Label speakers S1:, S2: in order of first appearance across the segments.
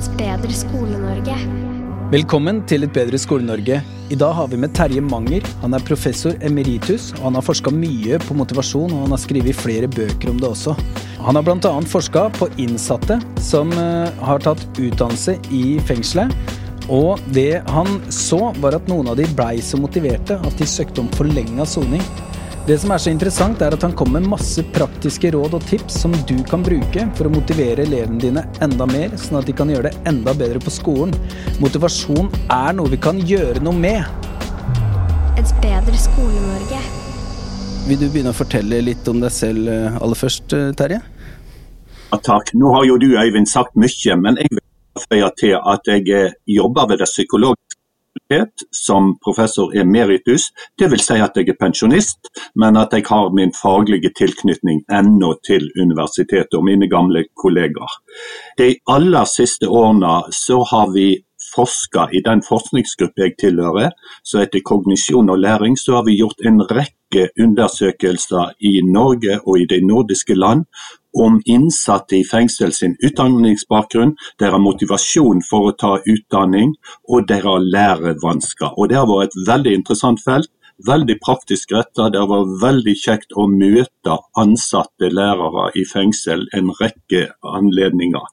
S1: Et bedre Skole-Norge.
S2: Velkommen til Et bedre Skole-Norge. I dag har vi med Terje Manger. Han er professor emeritus, og han har forska mye på motivasjon, og han har skrevet flere bøker om det også. Han har bl.a. forska på innsatte som eh, har tatt utdannelse i fengselet. Og det han så, var at noen av de blei så motiverte at de søkte om forlenga soning. Det som er så interessant, er at han kommer med masse praktiske råd og tips som du kan bruke for å motivere elevene dine enda mer, sånn at de kan gjøre det enda bedre på skolen. Motivasjon er noe vi kan gjøre noe med.
S1: Et bedre Skole-Norge.
S2: Vil du begynne å fortelle litt om deg selv eh, aller først, eh, Terje?
S3: Ja, takk. Nå har jo du Øyvind sagt mye, men jeg vil føye til at jeg eh, jobber ved det psykologiske som professor emeritus. Vil si at jeg er pensjonist, men at jeg har min faglige tilknytning ennå til universitetet og mine gamle kollegaer. De aller siste årene så har vi forska i den forskningsgruppen jeg tilhører, som heter Kognisjon og læring, så har vi gjort en rekke undersøkelser i Norge og i de nordiske land om innsatte i fengsel sin utdanningsbakgrunn, deres motivasjon for å ta utdanning og deres lærevansker. Og Det har vært et veldig interessant felt. Veldig praktisk retta. Det har vært veldig kjekt å møte ansatte lærere i fengsel en rekke anledninger.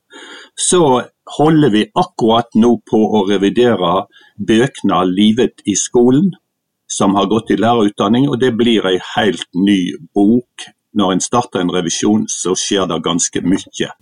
S3: Så holder vi akkurat nå på å revidere bøkene 'Livet i skolen', som har gått i lærerutdanning, og det blir ei helt ny bok når en starter en revisjon, så skjer det ganske mye.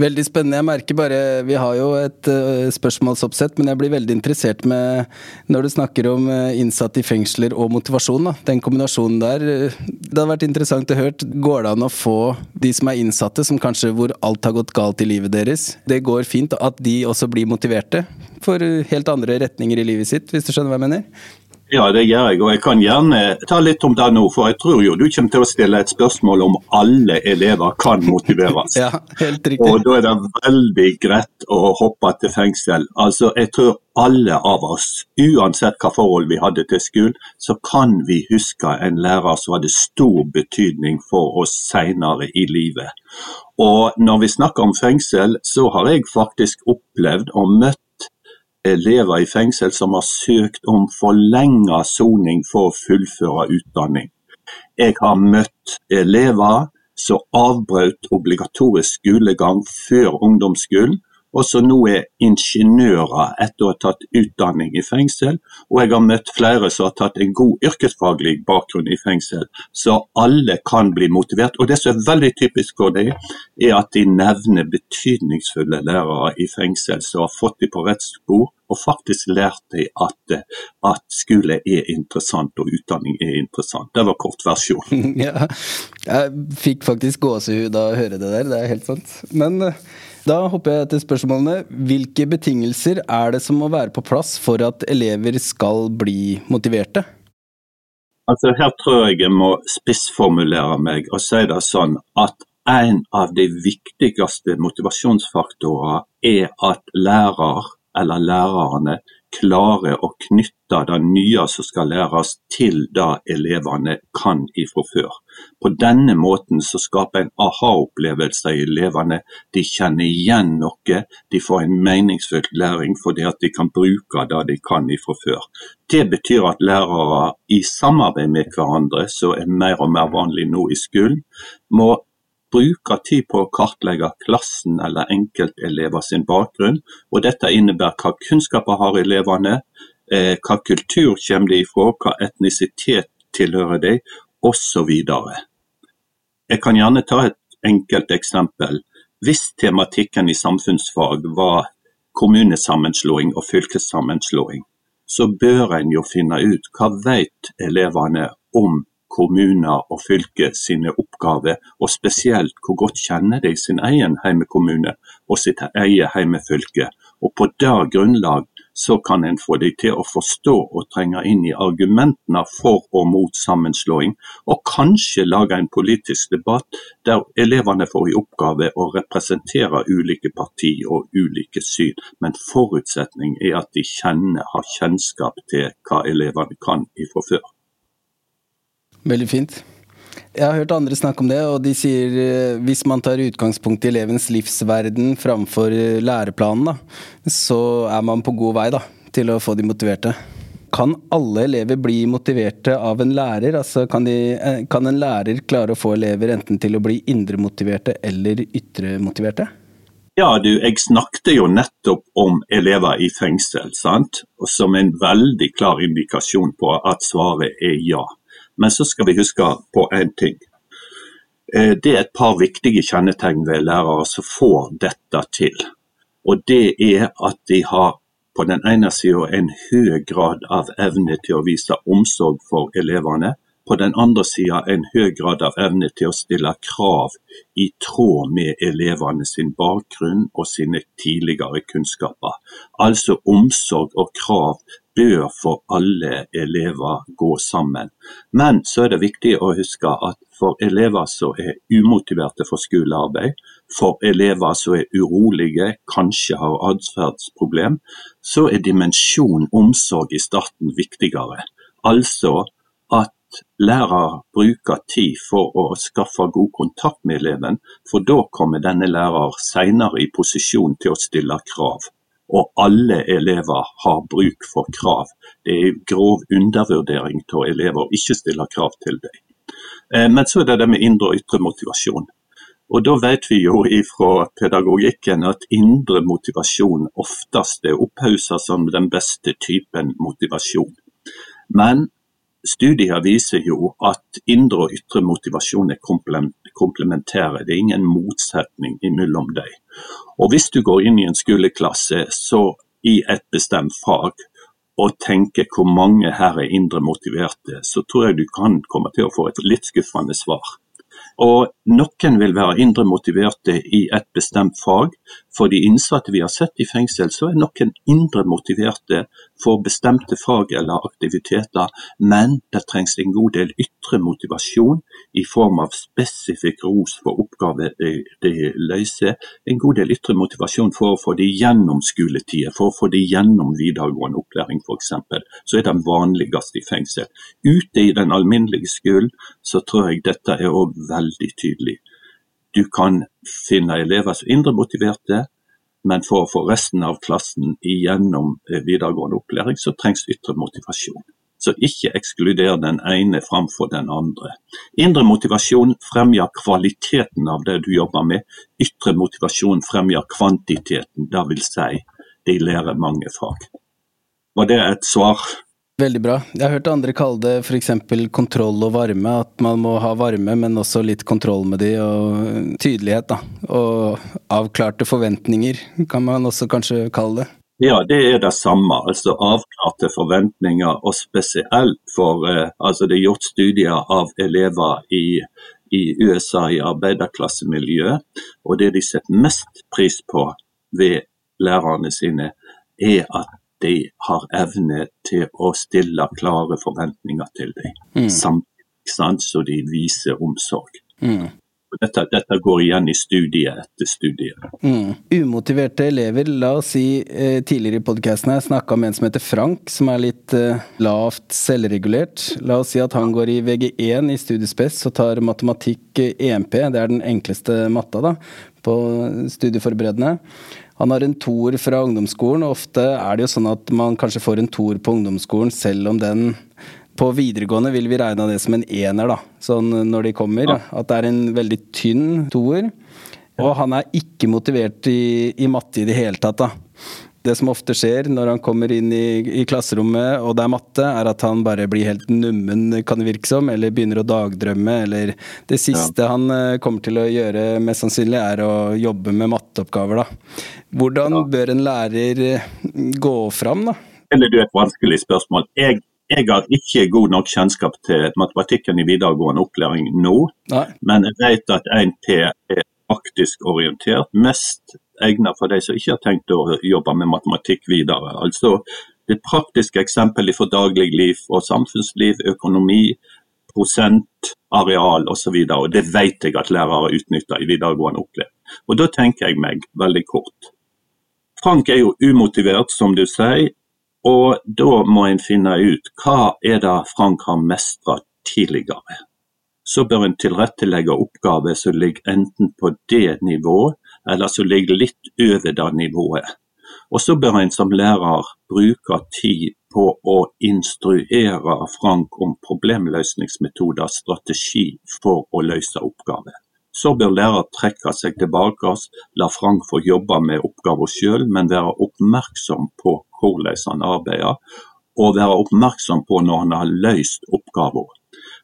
S2: Veldig spennende. Jeg merker bare Vi har jo et uh, spørsmålsoppsett, men jeg blir veldig interessert med når du snakker om uh, innsatte i fengsler og motivasjon. Da. Den kombinasjonen der. Uh, det hadde vært interessant å høre. Går det an å få de som er innsatte, som kanskje hvor alt har gått galt i livet deres, det går fint at de også blir motiverte for helt andre retninger i livet sitt, hvis du skjønner hva jeg mener?
S3: Ja, det gjør jeg. Og jeg kan gjerne ta litt om det nå. For jeg tror jo du kommer til å stille et spørsmål om alle elever kan motiveres.
S2: ja, helt riktig.
S3: Og da er det veldig greit å hoppe til fengsel. Altså, jeg tror alle av oss, uansett hva forhold vi hadde til skolen, så kan vi huske en lærer som hadde stor betydning for oss senere i livet. Og når vi snakker om fengsel, så har jeg faktisk opplevd og møtt elever i fengsel som har søkt om forlenga soning for å fullføre utdanning. Jeg har møtt elever som avbrøt obligatorisk skolegang før ungdomsskolen, og som nå er ingeniører etter å ha tatt utdanning i fengsel. Og jeg har møtt flere som har tatt en god yrkesfaglig bakgrunn i fengsel. Så alle kan bli motivert. Og det som er veldig typisk for dem, er at de nevner betydningsfulle lærere i fengsel som har fått dem på rett spor, og faktisk lært dem at, at skole er interessant og utdanning er interessant. Det var kort versjon.
S2: ja, jeg fikk faktisk gåsehud av å høre det der, det er helt sant. Men da hopper jeg til spørsmålene. Hvilke betingelser er det som må være på plass for at elever skal bli motiverte?
S3: Altså Her tror jeg jeg må spissformulere meg og si det sånn at en av de viktigste motivasjonsfaktorer er at lærer eller lærerne klarer å knytte det nye som skal læres til det elevene kan ifra før. På denne måten så skaper en aha-opplevelse i elevene. De kjenner igjen noe, de får en meningsfull læring fordi at de kan bruke det de kan ifra før. Det betyr at lærere i samarbeid med hverandre, som er mer og mer vanlig nå i skolen, må bruker tid på å kartlegge klassen eller enkeltelever sin bakgrunn. og Dette innebærer hva kunnskaper har elevene, eh, hva kultur kommer de ifra, hva etnisitet tilhører de, osv. Jeg kan gjerne ta et enkelt eksempel. Hvis tematikken i samfunnsfag var kommunesammenslåing og fylkessammenslåing, så bør en jo finne ut hva vet elevene om kommuner og fylke sine oppgaver, og spesielt hvor godt kjenner de sin egen heimekommune og sitt eget heimefylke. Og På det grunnlag så kan en få de til å forstå og trenge inn i argumentene for og mot sammenslåing, og kanskje lage en politisk debatt der elevene får i oppgave å representere ulike partier og ulike syn. Men forutsetning er at de kjenner, har kjennskap til hva elevene kan ifra før.
S2: Veldig fint. Jeg har hørt andre snakke om det, og de sier eh, hvis man tar utgangspunkt i elevens livsverden framfor eh, læreplanen, da, så er man på god vei da, til å få de motiverte. Kan alle elever bli motiverte av en lærer? Altså, kan, de, eh, kan en lærer klare å få elever enten til å bli indremotiverte eller ytremotiverte?
S3: Ja, du, jeg snakket jo nettopp om elever i fengsel, sant? som en veldig klar indikasjon på at svaret er ja. Men så skal vi huske på én ting. Eh, det er et par viktige kjennetegn ved lærere som får dette til. Og det er at de har på den ene sida en høy grad av evne til å vise omsorg for elevene. På den andre sida en høy grad av evne til å stille krav i tråd med elevene sin bakgrunn og sine tidligere kunnskaper. Altså omsorg og krav bør for alle elever gå sammen. Men så er det viktig å huske at for elever som er umotiverte for skolearbeid, for elever som er urolige, kanskje har atferdsproblem, så er dimensjon omsorg i starten viktigere. Altså at lærer bruker tid for å skaffe god kontakt med eleven, for da kommer denne lærer senere i posisjon til å stille krav og alle elever har bruk for krav. Det er grov undervurdering av elever å ikke stille krav til dem. Eh, men så er det det med indre og ytre motivasjon. Og Da vet vi jo ifra pedagogikken at indre motivasjon oftest er opphausa som den beste typen motivasjon. Men Studier viser jo at indre og ytre motivasjon er komplementære. Det er ingen motsetning mellom dem. Og Hvis du går inn i en skoleklasse så i et bestemt fag og tenker hvor mange her er indre motiverte, så tror jeg du kan komme til å få et litt skuffende svar. Og Noen vil være indre motiverte i et bestemt fag. For de innsatte vi har sett i fengsel, så er noen indre motiverte for bestemte fag eller aktiviteter, men det trengs en god del ytre motivasjon i form av spesifikk ros for oppgaver de, løser. En god del ytre motivasjon for å få de gjennom skoletida, for å få de gjennom videregående opplæring f.eks. Så er det vanligst i fengsel. Ute i den alminnelige skolen så tror jeg dette er òg veldig veldig tydelig. Du kan finne elever som er indre motiverte, men for å få resten av klassen igjennom eh, videregående opplæring, så trengs ytre motivasjon. Så ikke ekskluder den ene framfor den andre. Indre motivasjon fremjer kvaliteten av det du jobber med. Ytre motivasjon fremjer kvantiteten, dvs. si de lærer mange fag. Var det et svar?
S2: Veldig bra. Jeg har hørt andre kalle det f.eks. kontroll og varme. At man må ha varme, men også litt kontroll med de, og tydelighet. da. Og avklarte forventninger, kan man også kanskje kalle det.
S3: Ja, det er det samme. Altså avklarte forventninger, og spesielt for eh, altså Det er gjort studier av elever i, i USA i arbeiderklassemiljø, og det de setter mest pris på ved lærerne sine, er at de har evne til å stille klare forventninger til dem, mm. samtidig så de viser omsorg. Mm. Dette, dette, går igjen i studie etter studie.
S2: Mm. Umotiverte elever, la oss si eh, tidligere i podkasten her snakka om en som heter Frank, som er litt eh, lavt selvregulert. La oss si at han går i VG1 i studiespes og tar matematikk EMP, det er den enkleste matta da, på studieforberedende. Han har en toer fra ungdomsskolen, og ofte er det jo sånn at man kanskje får en toer på ungdomsskolen, selv om den på videregående vil vi regne det som en ener, da, sånn når de kommer. Ja. At det er en veldig tynn toer. Og han er ikke motivert i, i matte i det hele tatt, da det som ofte skjer når han kommer inn i, i, klasserommet og det er matte, er at han bare blir helt nummen, kan det virke som, eller begynner å dagdrømme, eller Det siste ja. han uh, kommer til å gjøre, mest sannsynlig, er å jobbe med matteoppgaver, da. Hvordan ja. bør en lærer uh, gå fram, da?
S3: Det er et vanskelig spørsmål. Jeg, jeg har ikke god nok kjennskap til matematikken i videregående opplæring nå, Nei. men jeg vet at NT er praktisk orientert. Mest egnet for de som ikke har tenkt å jobbe med matematikk videre. Altså det praktiske eksempelet fra dagligliv og samfunnsliv, økonomi, prosent, areal osv. Det vet jeg at lærere utnytter i videregående opplæring. Og Da tenker jeg meg veldig kort. Frank er jo umotivert, som du sier, og da må en finne ut hva er det Frank har mestret tidligere. så bør en tilrettelegge oppgaver som ligger enten på det nivået, eller som ligger litt over det nivået. Og så bør en som lærer bruke tid på å instruere Frank om problemløsningsmetoder, strategi for å løse oppgaver. Så bør lærer trekke seg tilbake, la Frank få jobbe med oppgaven selv, men være oppmerksom på hvordan han arbeider, og være oppmerksom på når han har løst oppgaven.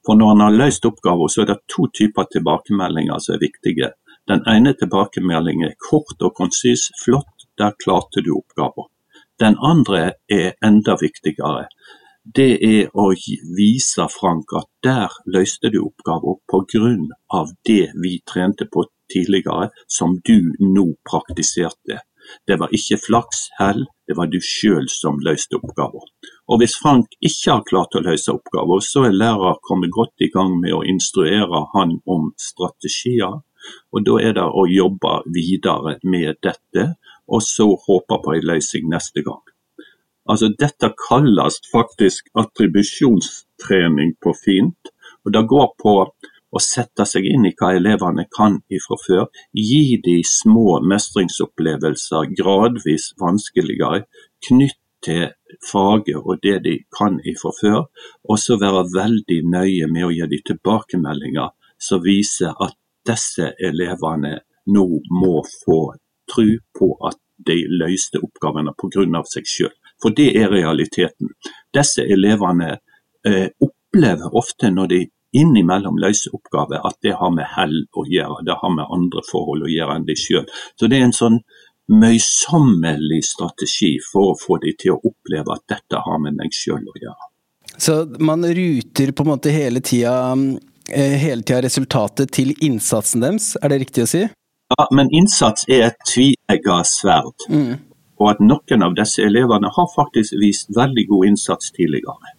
S3: For når han har løst oppgaven, så er det to typer tilbakemeldinger som er viktige. Den ene tilbakemeldingen er kort og konsis, flott, der klarte du oppgaven. Den andre er enda viktigere. Det er å vise Frank at der løste du oppgaven pga. det vi trente på tidligere, som du nå praktiserte. Det var ikke flaks, hell, det var du sjøl som løste oppgaven. Og Hvis Frank ikke har klart å løse oppgaven, så er lærer kommet godt i gang med å instruere han om strategier. Og Da er det å jobbe videre med dette og så håpe på en løsning neste gang. Altså, dette kalles faktisk attribusjonstrening på fint. og Det går på å sette seg inn i hva elevene kan ifra før. Gi de små mestringsopplevelser gradvis vanskeligere. Knytt til faget og det de kan ifra før. Og så være veldig nøye med å gi de tilbakemeldinger som viser at disse elevene nå må få tro på at de løste oppgavene pga. seg selv. For det er realiteten. Disse elevene eh, opplever ofte når de innimellom løser oppgaver, at det har med hell å gjøre, det har med andre forhold å gjøre enn de selv. Så det er en sånn møysommelig strategi for å få de til å oppleve at dette har med meg selv å gjøre.
S2: Så man ruter på en måte hele tida, hele tida resultatet til innsatsen deres, er det riktig å si?
S3: Ja, men innsats er et tviegga sverd. Mm. Og at noen av disse elevene har faktisk vist veldig god innsats tidligere.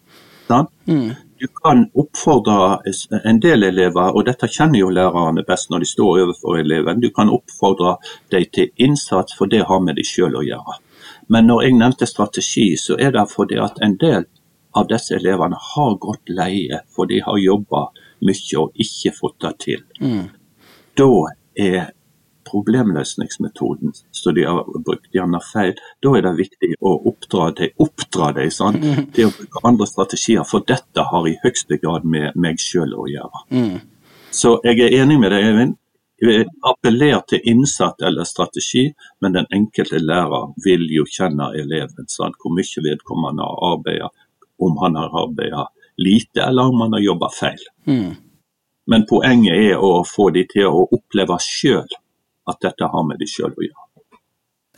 S3: Mm. Du kan oppfordre en del elever, og dette kjenner jo lærerne best når de står overfor eleven, du kan oppfordre dem til innsats, for det har med de sjøl å gjøre. Men når jeg nevnte strategi, så er det fordi at en del av disse elevene har gått leie, for de har jobba mye og ikke fått det til. Mm. Da er problemløsningsmetoden som de har brukt, gjerne feil, da er det viktig å oppdra dem, oppdra dem sånn, til å bruke andre strategier. For dette har i høyeste grad med meg sjøl å gjøre. Mm. Så jeg er enig med deg, Eivind. Appeller til innsatt eller strategi, men den enkelte lærer vil jo kjenne eleven. sånn, Hvor mye vedkommende har arbeidet, om han har arbeidet lite eller om man har jobba feil. Mm. Men poenget er å få de til å oppleve sjøl at dette har med de sjøl å gjøre.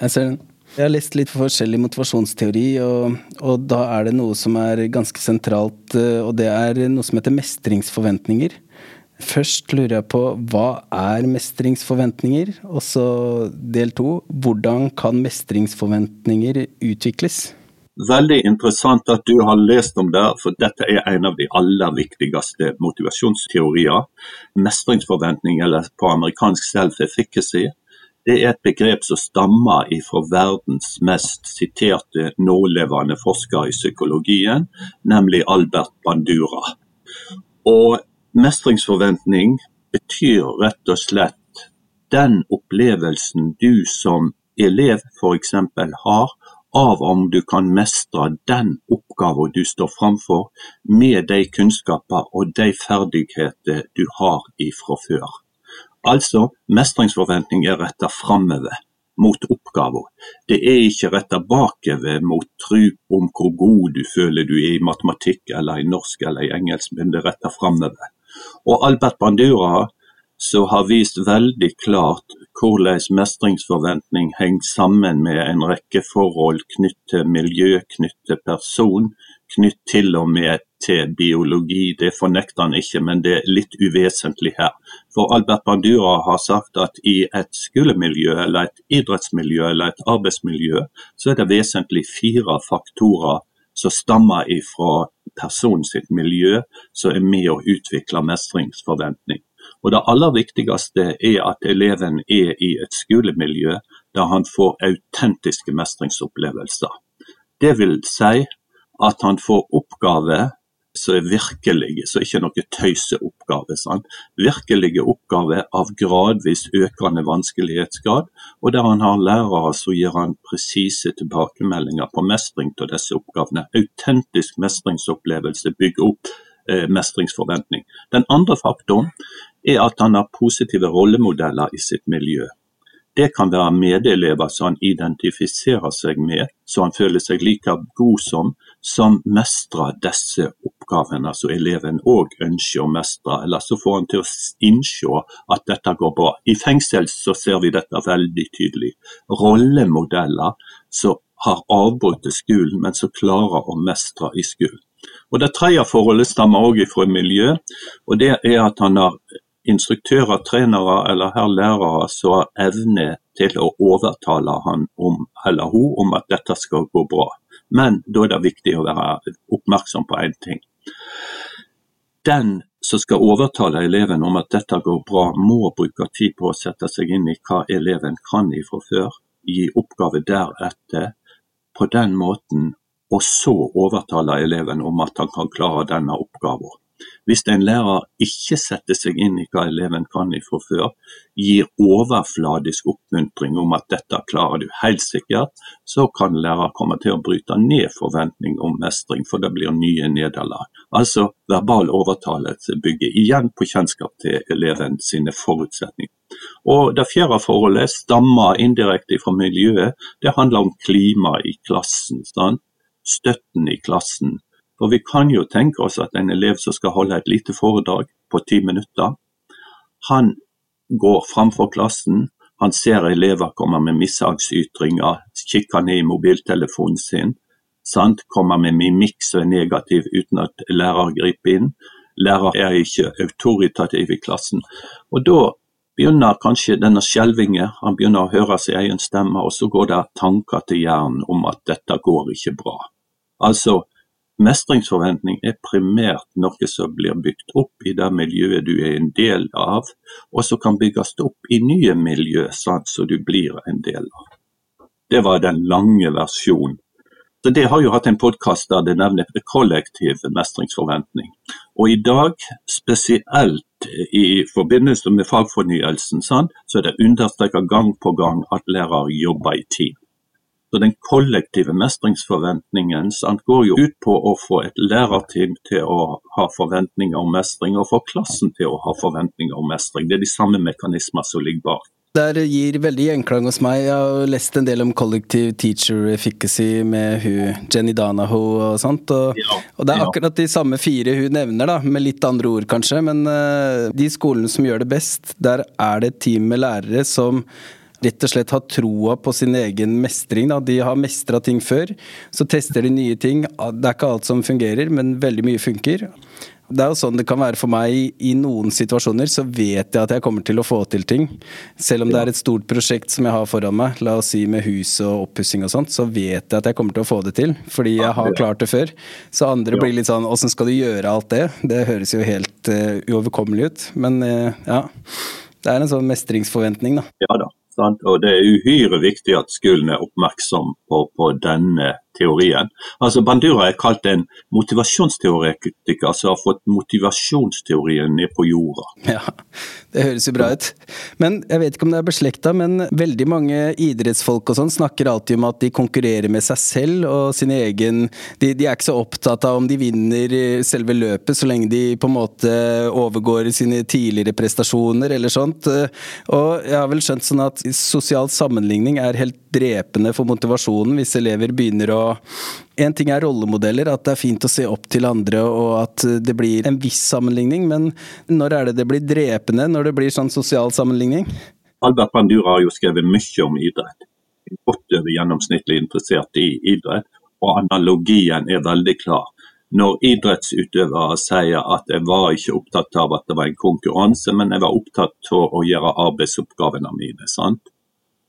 S2: Jeg ser den. Jeg har lest litt forskjellig motivasjonsteori, og, og, da er det noe som er ganske sentralt, eh, og det er noe som heter mestringsforventninger. Først lurer jeg på hva er mestringsforventninger, og så del to, hvordan kan mestringsforventninger utvikles?
S3: Veldig interessant at du har lest om det, for dette er en av de aller viktigste motivasjonsteorier. Mestringsforventning, eller på amerikansk self-efficacy, det er et begrep som stammer fra verdens mest siterte nålevende forsker i psykologien, nemlig Albert Bandura. Og mestringsforventning betyr rett og slett den opplevelsen du som elev f.eks. har av om du kan mestre den oppgaven du står framfor, med de kunnskaper og de ferdigheter du har ifra før. Altså, mestringsforventning er retta framover, mot oppgaven. Det er ikke retta bakover mot tru om hvor god du føler du er i matematikk eller i norsk eller i engelsk, men det er retta framover. Og Albert Bandura som har vist veldig klart hvordan mestringsforventning henger sammen med en rekke forhold knyttet til miljø, knyttet til person, knyttet til og med til biologi. Det fornekter han ikke, men det er litt uvesentlig her. For Albert Bandura har sagt at i et skolemiljø, eller et idrettsmiljø eller et arbeidsmiljø, så er det vesentlig fire faktorer som stammer ifra personens miljø, som er med å utvikle mestringsforventning. Og Det aller viktigste er at eleven er i et skolemiljø der han får autentiske mestringsopplevelser. Det vil si at han får oppgaver som er virkelige, så ikke noe tøyseoppgave. Sant? Virkelige oppgaver av gradvis økende vanskelighetsgrad, og der han har lærere som gir han presise tilbakemeldinger på mestring av disse oppgavene. Autentisk mestringsopplevelse bygger opp mestringsforventning. Den andre faktoren er at han har positive rollemodeller i sitt miljø. Det kan være medelever som han identifiserer seg med, så han føler seg like god som, som mestrer disse oppgavene som eleven òg ønsker å mestre. Eller så får han til å innse at dette går bra. I fengsel så ser vi dette veldig tydelig. Rollemodeller som har avbrutt skolen, men som klarer å mestre i skolen. Og Det tredje forholdet stammer også fra miljø, og det er at han har instruktører, trenere eller her lærere som har evne til å overtale han om, eller hun om at dette skal gå bra. Men da er det viktig å være oppmerksom på én ting. Den som skal overtale eleven om at dette går bra, må bruke tid på å sette seg inn i hva eleven kan ifra før, gi oppgave deretter, på den måten, og så overtale eleven om at han kan klare denne oppgaven. Hvis en lærer ikke setter seg inn i hva eleven kan fra før, gir overfladisk oppmuntring om at dette klarer du helt sikkert, så kan lærer komme til å bryte ned forventning om mestring, for det blir nye nederlag. Altså verbal overtalelse bygger igjen på kjennskap til eleven sine forutsetninger. Og Det fjerde forholdet stammer indirekte fra miljøet. Det handler om klima i klassen. Sant? Støtten i klassen for vi kan jo tenke oss at en elev som skal holde et lite foredrag på ti minutter, han går framfor klassen, han ser elever komme med mishagsytringer, kikker ned i mobiltelefonen sin, sant? kommer med mimikk som er negativ uten at lærer griper inn. Lærer er ikke autoritativ i klassen. Og da begynner kanskje denne skjelvingen, han begynner å høre sin egen stemme, og så går det tanker til hjernen om at dette går ikke bra. Altså, Mestringsforventning er primært noe som blir bygd opp i det miljøet du er en del av, og som kan bygges opp i nye miljø, sånn som du blir en del av. Det var den lange versjonen. Så Det har jo hatt en podkast der det nevner kollektiv mestringsforventning. Og i dag, spesielt i forbindelse med fagfornyelsen, sant? så er det understreket gang på gang at lærere jobber i team. Så Den kollektive mestringsforventningen sant, går jo ut på å få et lærerteam til å ha forventninger om mestring, og få klassen til å ha forventninger om mestring. Det er de samme mekanismer som ligger bak.
S2: Der gir veldig gjenklang hos meg. Jeg har lest en del om kollektiv teacher efficacy med hun Jenny Danahoe og sånt. Og, ja, og det er akkurat de samme fire hun nevner, da, med litt andre ord kanskje. Men uh, de skolene som gjør det best, der er det et team med lærere som rett og slett har troa på sin egen mestring. Da. De har mestra ting før, så tester de nye ting. Det er ikke alt som fungerer, men veldig mye funker. Det er jo sånn det kan være for meg. I noen situasjoner så vet jeg at jeg kommer til å få til ting. Selv om det er et stort prosjekt som jeg har foran meg, la oss si med hus og oppussing og sånt, så vet jeg at jeg kommer til å få det til. Fordi jeg har klart det før. Så andre blir litt sånn åssen skal du gjøre alt det? Det høres jo helt uh, uoverkommelig ut. Men uh, ja. Det er en sånn mestringsforventning, da.
S3: Ja da. Sant? Og Det er uhyre viktig at skolen er oppmerksom på, på denne teorien. Altså Bandura er kalt en motivasjonsteoretiker som har fått motivasjonsteorien ned på jorda.
S2: Ja, det høres jo bra ut. Men Jeg vet ikke om det er beslekta, men veldig mange idrettsfolk og sånn snakker alltid om at de konkurrerer med seg selv og sin egen de, de, er ikke så opptatt av om de vinner selve løpet, så lenge de på en måte overgår sine tidligere prestasjoner eller sånt. Og jeg har vel skjønt sånn at sosial sammenligning er helt drepende for motivasjonen hvis elever begynner å En ting er rollemodeller, at det er fint å se opp til andre og at det blir en viss sammenligning, men når er det det blir drepende? Når det blir sånn sosial sammenligning?
S3: Albert Bandura har jo skrevet mye om idrett. Godt over gjennomsnittlig interessert i idrett, og analogien er veldig klar når idrettsutøvere sier at jeg var ikke opptatt av at det var en konkurranse, men jeg var opptatt av å gjøre arbeidsoppgavene mine. sant?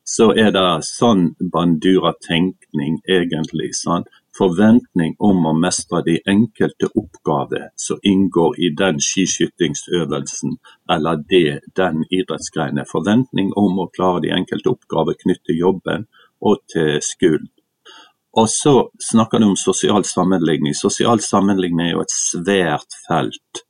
S3: Så er det sånn bandura-tenkning egentlig. sant? Forventning om å mestre de enkelte oppgaver som inngår i den skiskytingsøvelsen eller det, den idrettsgreinen. Forventning om å klare de enkelte oppgaver knyttet til jobben og til skolen. Og så snakker du om sosial sammenligning. Sosial sammenligning er jo et svært felt.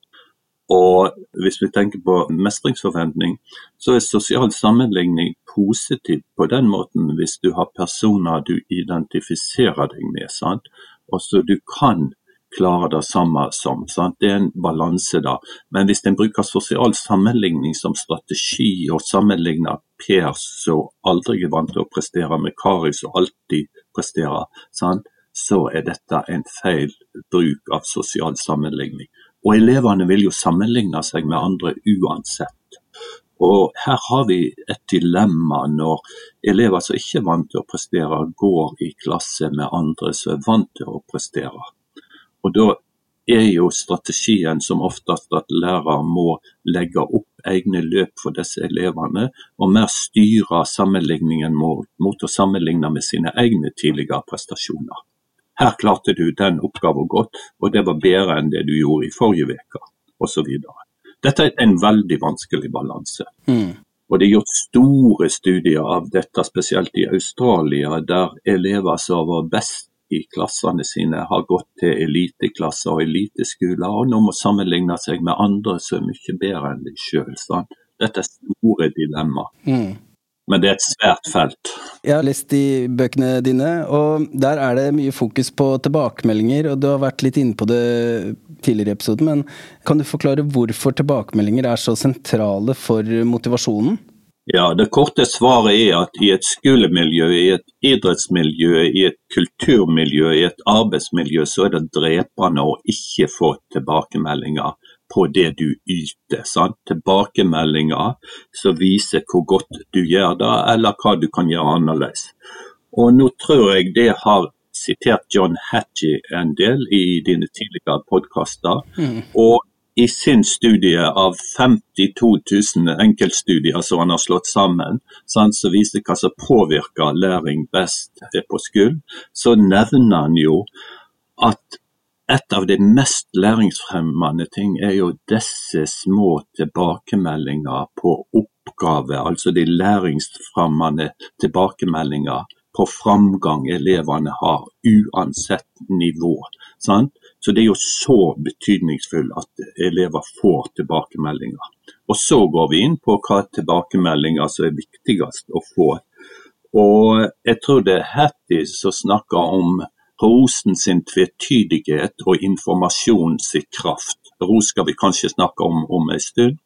S3: Og hvis vi tenker på mestringsforventning, så er sosial sammenligning positivt på den måten hvis du har personer du identifiserer deg med. Sant? Og så du kan klare det samme som. Sant? Det er en balanse da. Men hvis en bruker sosial sammenligning som strategi, og sammenligner Per som aldri er vant til å prestere, med Kari som alltid presterer, sant? så er dette en feil bruk av sosial sammenligning. Og elevene vil jo sammenligne seg med andre uansett. Og her har vi et dilemma når elever som ikke er vant til å prestere, går i klasse med andre som er vant til å prestere. Og da er jo strategien som oftest at lærer må legge opp egne løp for disse elevene, og mer styre sammenligningen mot, mot å sammenligne med sine egne tidligere prestasjoner. Her klarte du den oppgaven godt, og det var bedre enn det du gjorde i forrige uke, osv. Dette er en veldig vanskelig balanse. Mm. Og Det er gjort store studier av dette, spesielt i Australia, der elever som var best i klassene sine, har gått til eliteklasser og eliteskoler, og nå må sammenligne seg med andre som er mye bedre enn de sjøl. Dette er store dilemma. Mm. Men det er et svært felt.
S2: Jeg har lest de bøkene dine, og der er det mye fokus på tilbakemeldinger. og Du har vært litt inne på det tidligere i episoden, men kan du forklare hvorfor tilbakemeldinger er så sentrale for motivasjonen?
S3: Ja, Det korte svaret er at i et skolemiljø, i et idrettsmiljø, i et kulturmiljø, i et arbeidsmiljø, så er det drepende å ikke få tilbakemeldinger på det du yter. Sant? Tilbakemeldinger som viser hvor godt du gjør det, eller hva du kan gjøre annerledes. Og nå tror jeg det har sitert John Hatchie en del i dine tidligere podkaster. Mm. Og i sin studie av 52 000 enkeltstudier som han har slått sammen, sant, som viser hva som påvirker læring best på skolen, så nevner han jo at et av de mest læringsfremmende ting er jo disse små tilbakemeldinger på oppgave, altså de læringsfremmende tilbakemeldinger på framgang elevene har, uansett nivå. Sant? Så det er jo så betydningsfullt at elever får tilbakemeldinger. Og så går vi inn på hva tilbakemeldinger som er viktigst å få. Og jeg tror det er Hattie som snakker om rosen sin tvetydighet og informasjon sin kraft. Ros skal vi kanskje snakke om om en stund,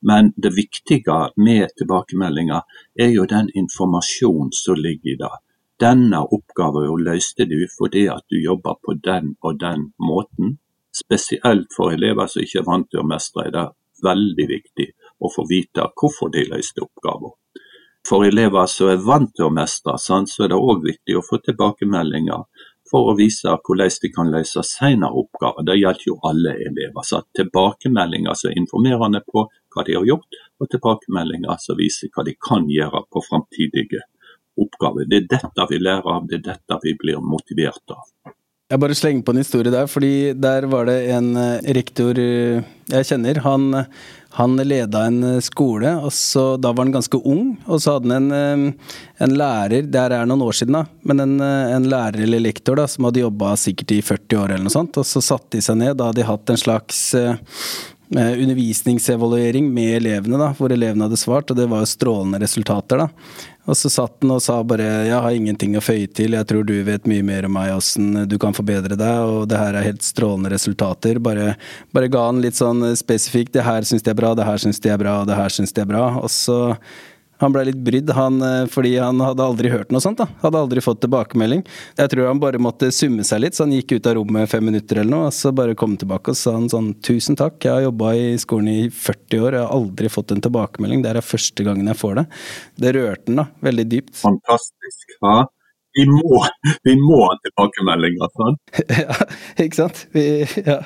S3: men det viktige med tilbakemeldinger er jo den informasjonen som ligger i det. Denne oppgaven løste du fordi at du jobber på den og den måten. Spesielt for elever som ikke er vant til å mestre, er det veldig viktig å få vite hvorfor de løste oppgaven. For elever som er vant til å mestre, så er det òg viktig å få tilbakemeldinger for å vise hvordan de kan løse senere oppgaver. Det gjelder jo alle elever. Så tilbakemeldinger som er informerende på hva de har gjort, og tilbakemeldinger som viser hva de kan gjøre på framtidige oppgaver. Det er dette vi lærer av, det er dette vi blir motivert av.
S2: Jeg bare slenger på en historie der, fordi der var det en eh, rektor eh, jeg kjenner. Han, han leda en eh, skole, og så, da var han ganske ung. Og så hadde han en, en lærer, det er noen år siden, da, men en, en lærer eller lektor da, som hadde jobba sikkert i 40 år eller noe sånt. Og så satte de seg ned, da hadde de hatt en slags undervisningsevaluering med elevene, da, hvor elevene hadde svart, og det var jo strålende resultater. da. Og så satt han og sa bare 'jeg har ingenting å føye til, jeg tror du vet mye mer om meg, åssen du kan forbedre deg', og det her er helt strålende resultater. Bare, bare ga han litt sånn spesifikt 'det her syns de er bra, det her syns de er bra, det her syns de er bra'. Og så han ble litt brydd, han, eh, fordi han hadde aldri hørt noe sånt. da. Hadde aldri fått tilbakemelding. Jeg tror han bare måtte summe seg litt, så han gikk ut av rommet fem minutter eller noe, og så bare kom tilbake og sa han sånn Tusen takk, jeg har jobba i skolen i 40 år, jeg har aldri fått en tilbakemelding. Det er første gangen jeg får det. Det rørte han da, veldig dypt.
S3: Fantastisk. Ja vi må, vi må ha tilbakemeldinger. sant?
S2: ja, ikke sant. Vi, ja.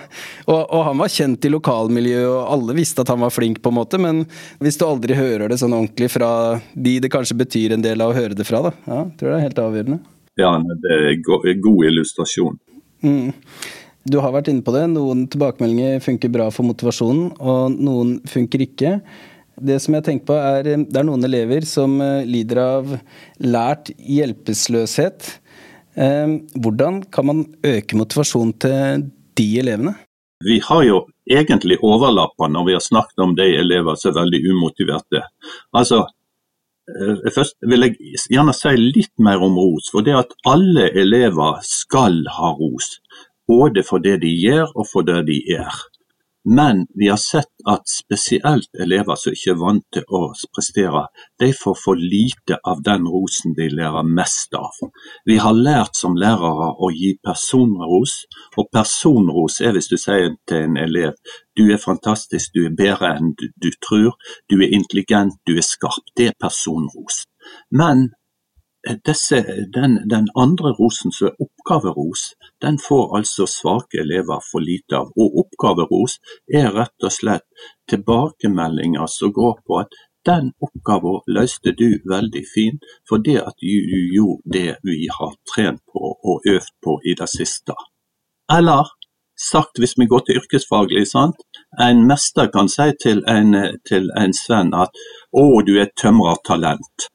S2: og, og, han var kjent i lokalmiljøet, og alle visste at han var flink, på en måte, men hvis du aldri hører det sånn ordentlig fra de det kanskje betyr en del av å høre det fra, da, ja, tror jeg det er helt avgjørende.
S3: Ja, det er en god illustrasjon. Mm.
S2: Du har vært inne på det. Noen tilbakemeldinger funker bra for motivasjonen, og noen funker ikke. Det som jeg tenker på er, Det er noen elever som eh, lider av lært hjelpeløshet. Eh, hvordan kan man øke motivasjonen til de elevene?
S3: Vi har jo egentlig overlappa når vi har snakket om de elever som er veldig umotiverte. Altså, eh, Først vil jeg gjerne si litt mer om ros. For det at alle elever skal ha ros. Både for det de gjør og for det de er. Men vi har sett at spesielt elever som ikke er vant til å prestere, de får for lite av den rosen de lærer mest av. Vi har lært som lærere å gi personros, og personros er hvis du sier til en elev du er fantastisk, du er bedre enn du, du tror, du er intelligent, du er skarp. Det er personros. Men disse, den, den, andre rosen, som er oppgaveros, den får altså svake elever for lite av. Og oppgaveros er rett og slett tilbakemeldinger som går på at den oppgaven løste du veldig fint, fordi at du, gjorde det vi har trent på og øvd på i det siste. Eller sagt hvis vi går til yrkesfaglig, sant? en mester kan si til en, til en svenn at 'å, du er tømrertalent'.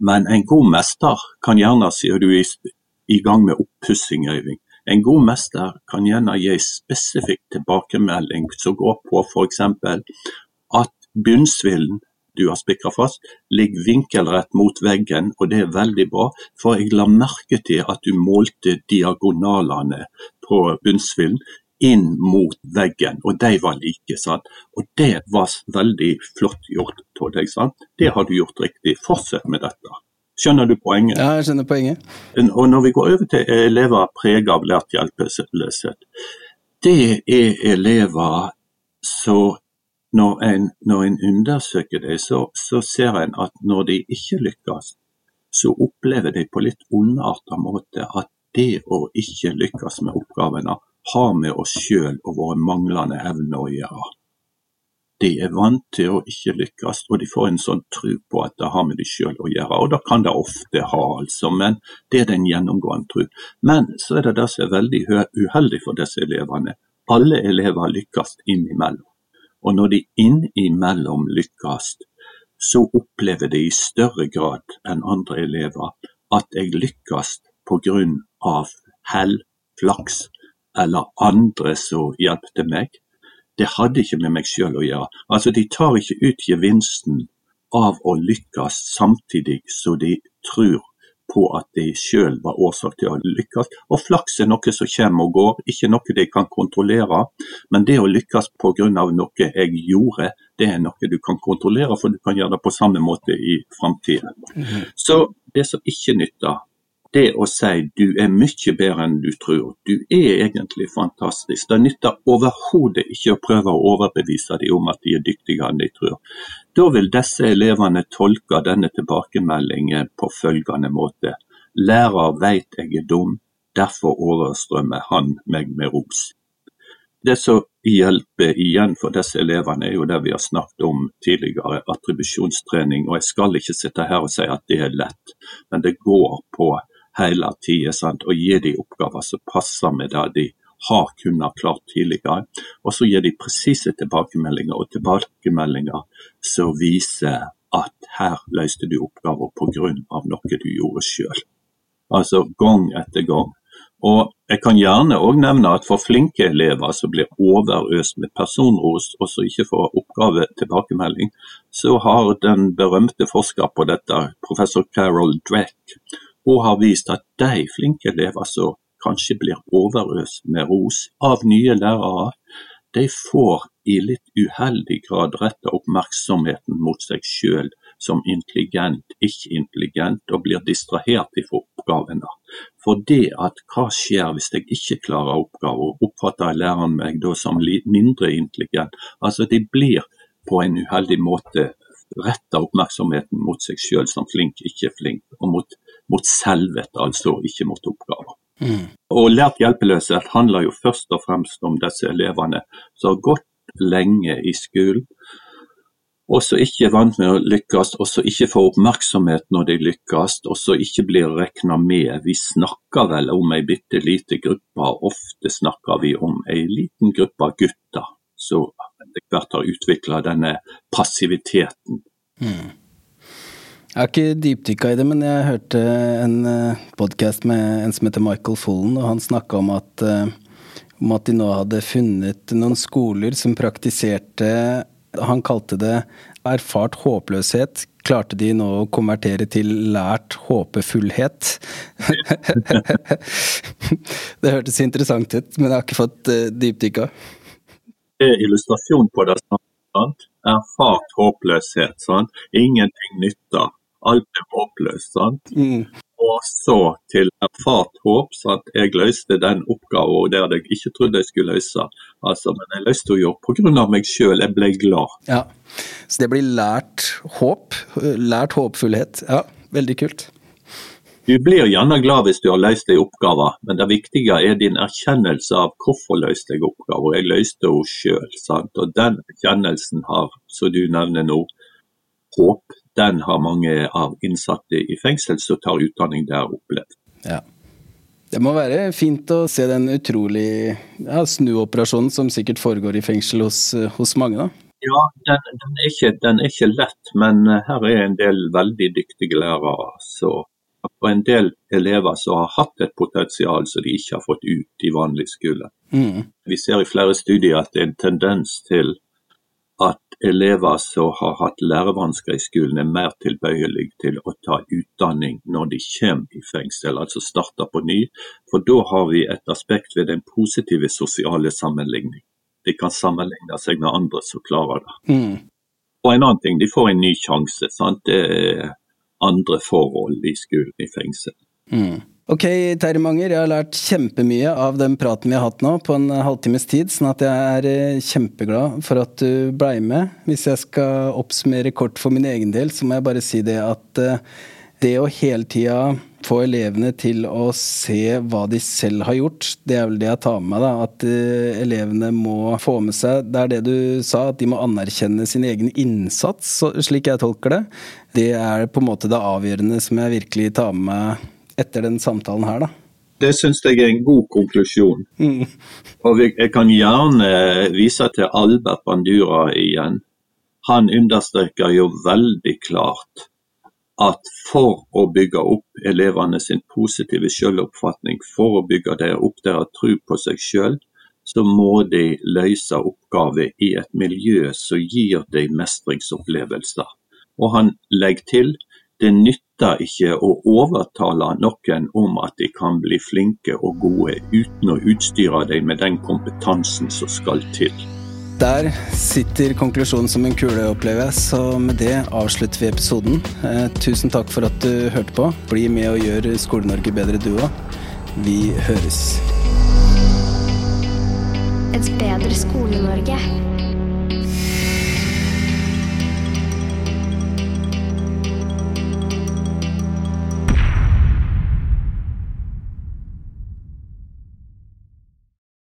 S3: Men en god mester kan gjerne, sier du i gang med oppussingøving, en god mester kan gjerne gi spesifikk tilbakemelding som går på f.eks. at bunnsvillen du har spikra fast, ligger vinkelrett mot veggen, og det er veldig bra. For jeg la merke til at du målte diagonalene på bunnsvillen inn mot veggen, og de var like. sant? Og det var veldig flott gjort av deg. sant? Det har du gjort riktig. Fortsett med dette. Skjønner du poenget?
S2: Ja, jeg skjønner poenget.
S3: Og Når vi går over til elever preget av lært hjelpeløshet, det er elever så når en, når en undersøker dem, så, så, ser en at når de ikke lykkes, så opplever de på litt ondartet måte at det å ikke lykkes med oppgavene har med oss sjøl og våre manglende evner å gjøre. De er vant til å ikke lykkes, og de får en sånn tro på at det har med de sjøl å gjøre. Og det kan det ofte ha, altså, men det er den gjennomgående tro. Men så er det det som er veldig uheldig for disse elevene. Alle elever lykkes innimellom. Og når de innimellom lykkes, så opplever de i større grad enn andre elever at jeg lykkes pga. hell, flaks, eller andre som hjelpte meg. Det hadde ikke med meg sjøl å gjøre. Altså, De tar ikke ut gevinsten av å lykkes samtidig som de tror på at de sjøl var årsak til å lykkes. Og flaks er noe som kommer og går, ikke noe de kan kontrollere. Men det å lykkes pga. noe jeg gjorde, det er noe du kan kontrollere, for du kan gjøre det på samme måte i framtida. Mm -hmm. Så det som ikke nytter, det å si du er mye bedre enn du tror, du er egentlig fantastisk. Det nytter overhodet ikke å prøve å overbevise dem om at de er dyktigere enn de tror. Da vil disse elevene tolke denne tilbakemeldingen på følgende måte. Lærer veit jeg er dum, derfor overstrømmer han meg med ros. Det som hjelper igjen for disse elevene, er jo det vi har snakket om tidligere, attribusjonstrening. Og jeg skal ikke sitte her og si at det er lett, men det går på hele tida og gi de oppgaver som passer med det de har kunnet klart tidligere. Og så gir de presise tilbakemeldinger, og tilbakemeldinger som viser at her løste du oppgaver pga. noe du gjorde sjøl. Altså gang etter gang. Og Jeg kan gjerne òg nevne at for flinke elever som blir overøst med personros, og som ikke får oppgave tilbakemelding, så har den berømte forsker på dette, professor Carol Dweck, og har vist at de flinke elever som kanskje blir overøst med ros av nye lærere, de får i litt uheldig grad retta oppmerksomheten mot seg sjøl som intelligent, ikke intelligent, og blir distrahert fra oppgavene. For det at hva skjer hvis jeg ikke klarer oppgaven, oppfatter læreren meg da som mindre intelligent. Altså de blir på en uheldig måte retta oppmerksomheten mot seg sjøl som flink, ikke flink, og mot mot selvet, altså ikke mot oppgaver. Mm. Og Lært hjelpeløshet handler jo først og fremst om disse elevene som har gått lenge i skolen, og som ikke er vant med å lykkes, og som ikke får oppmerksomhet når de lykkes, og som ikke blir regna med. Vi snakker vel om ei bitte lite gruppe, ofte snakker vi om ei liten gruppe gutter som etter hvert har utvikla denne passiviteten. Mm.
S2: Jeg har ikke dypdykka i det, men jeg hørte en podkast med en som heter Michael Fullen, og han snakka om at, om at de nå hadde funnet noen skoler som praktiserte Han kalte det erfart håpløshet. Klarte de nå å konvertere til lært håpefullhet? det hørtes interessant ut, men jeg har ikke fått dypdykka.
S3: Det er illustrasjon på det. Sant? Erfart håpløshet. Sant? Ingenting nytter alt er håpløst. sant? Mm. Og så til erfart håp. sant? Jeg løste den oppgaven der jeg ikke trodde jeg skulle løse. Altså, men jeg løste jo pga. meg sjøl. Jeg ble glad.
S2: Ja, Så det blir lært håp. Lært håpfullhet. Ja, veldig kult.
S3: Du blir gjerne glad hvis du har løst en oppgave, men det viktige er din erkjennelse av hvorfor løste jeg oppgaven. Jeg løste henne sjøl. Og den erkjennelsen har, som du nevner nå, håp den har mange av innsatte i fengsel som tar utdanning der, opplevd.
S2: Ja. Det må være fint å se den utrolig ja, snuoperasjonen som sikkert foregår i fengsel hos, hos mange, da?
S3: Ja, den, den, er ikke, den, er ikke, lett, men her er en del veldig dyktige lærere. Så, og en del elever som har hatt et potensial som de ikke har fått ut i vanlig skole. Mm. Vi ser i flere studier at det er en tendens til at elever som har hatt lærevansker i skolen, er mer tilbøyelige til å ta utdanning når de kommer i fengsel, altså starter på ny. For da har vi et aspekt ved den positive sosiale sammenligning. De kan sammenligne seg med andre som klarer det. Mm. Og en annen ting, de får en ny sjanse. Sant? Det er andre forhold i skolen i fengsel.
S2: Mm. Ok, Terje Manger, jeg har lært kjempemye av den praten vi har hatt nå på en halvtimes tid, sånn at jeg er eh, kjempeglad for at du blei med. Hvis jeg skal oppsummere kort for min egen del, så må jeg bare si det at eh, det å hele tida få elevene til å se hva de selv har gjort, det er vel det jeg tar med meg. da, At uh, elevene må få med seg Det er det du sa, at de må anerkjenne sin egen innsats, slik jeg tolker det. Det er på en måte det avgjørende som jeg virkelig tar med meg etter den samtalen her, da?
S3: Det syns jeg er en god konklusjon. Mm. Og jeg kan gjerne vise til Albert Bandura igjen. Han understreker jo veldig klart at for å bygge opp elevene sin positive selvoppfatning, for å bygge det opp deres tro på seg sjøl, så må de løse oppgaver i et miljø som gir dem mestringsopplevelser. Og han legger til det nytter ikke å overtale noen om at de kan bli flinke og gode, uten å utstyre dem med den kompetansen som skal til.
S2: Der sitter konklusjonen som en kule, opplever jeg. Så med det avslutter vi episoden. Eh, tusen takk for at du hørte på. Bli med og gjør Skole-Norge bedre, du òg. Vi høres.
S1: Et bedre Skole-Norge.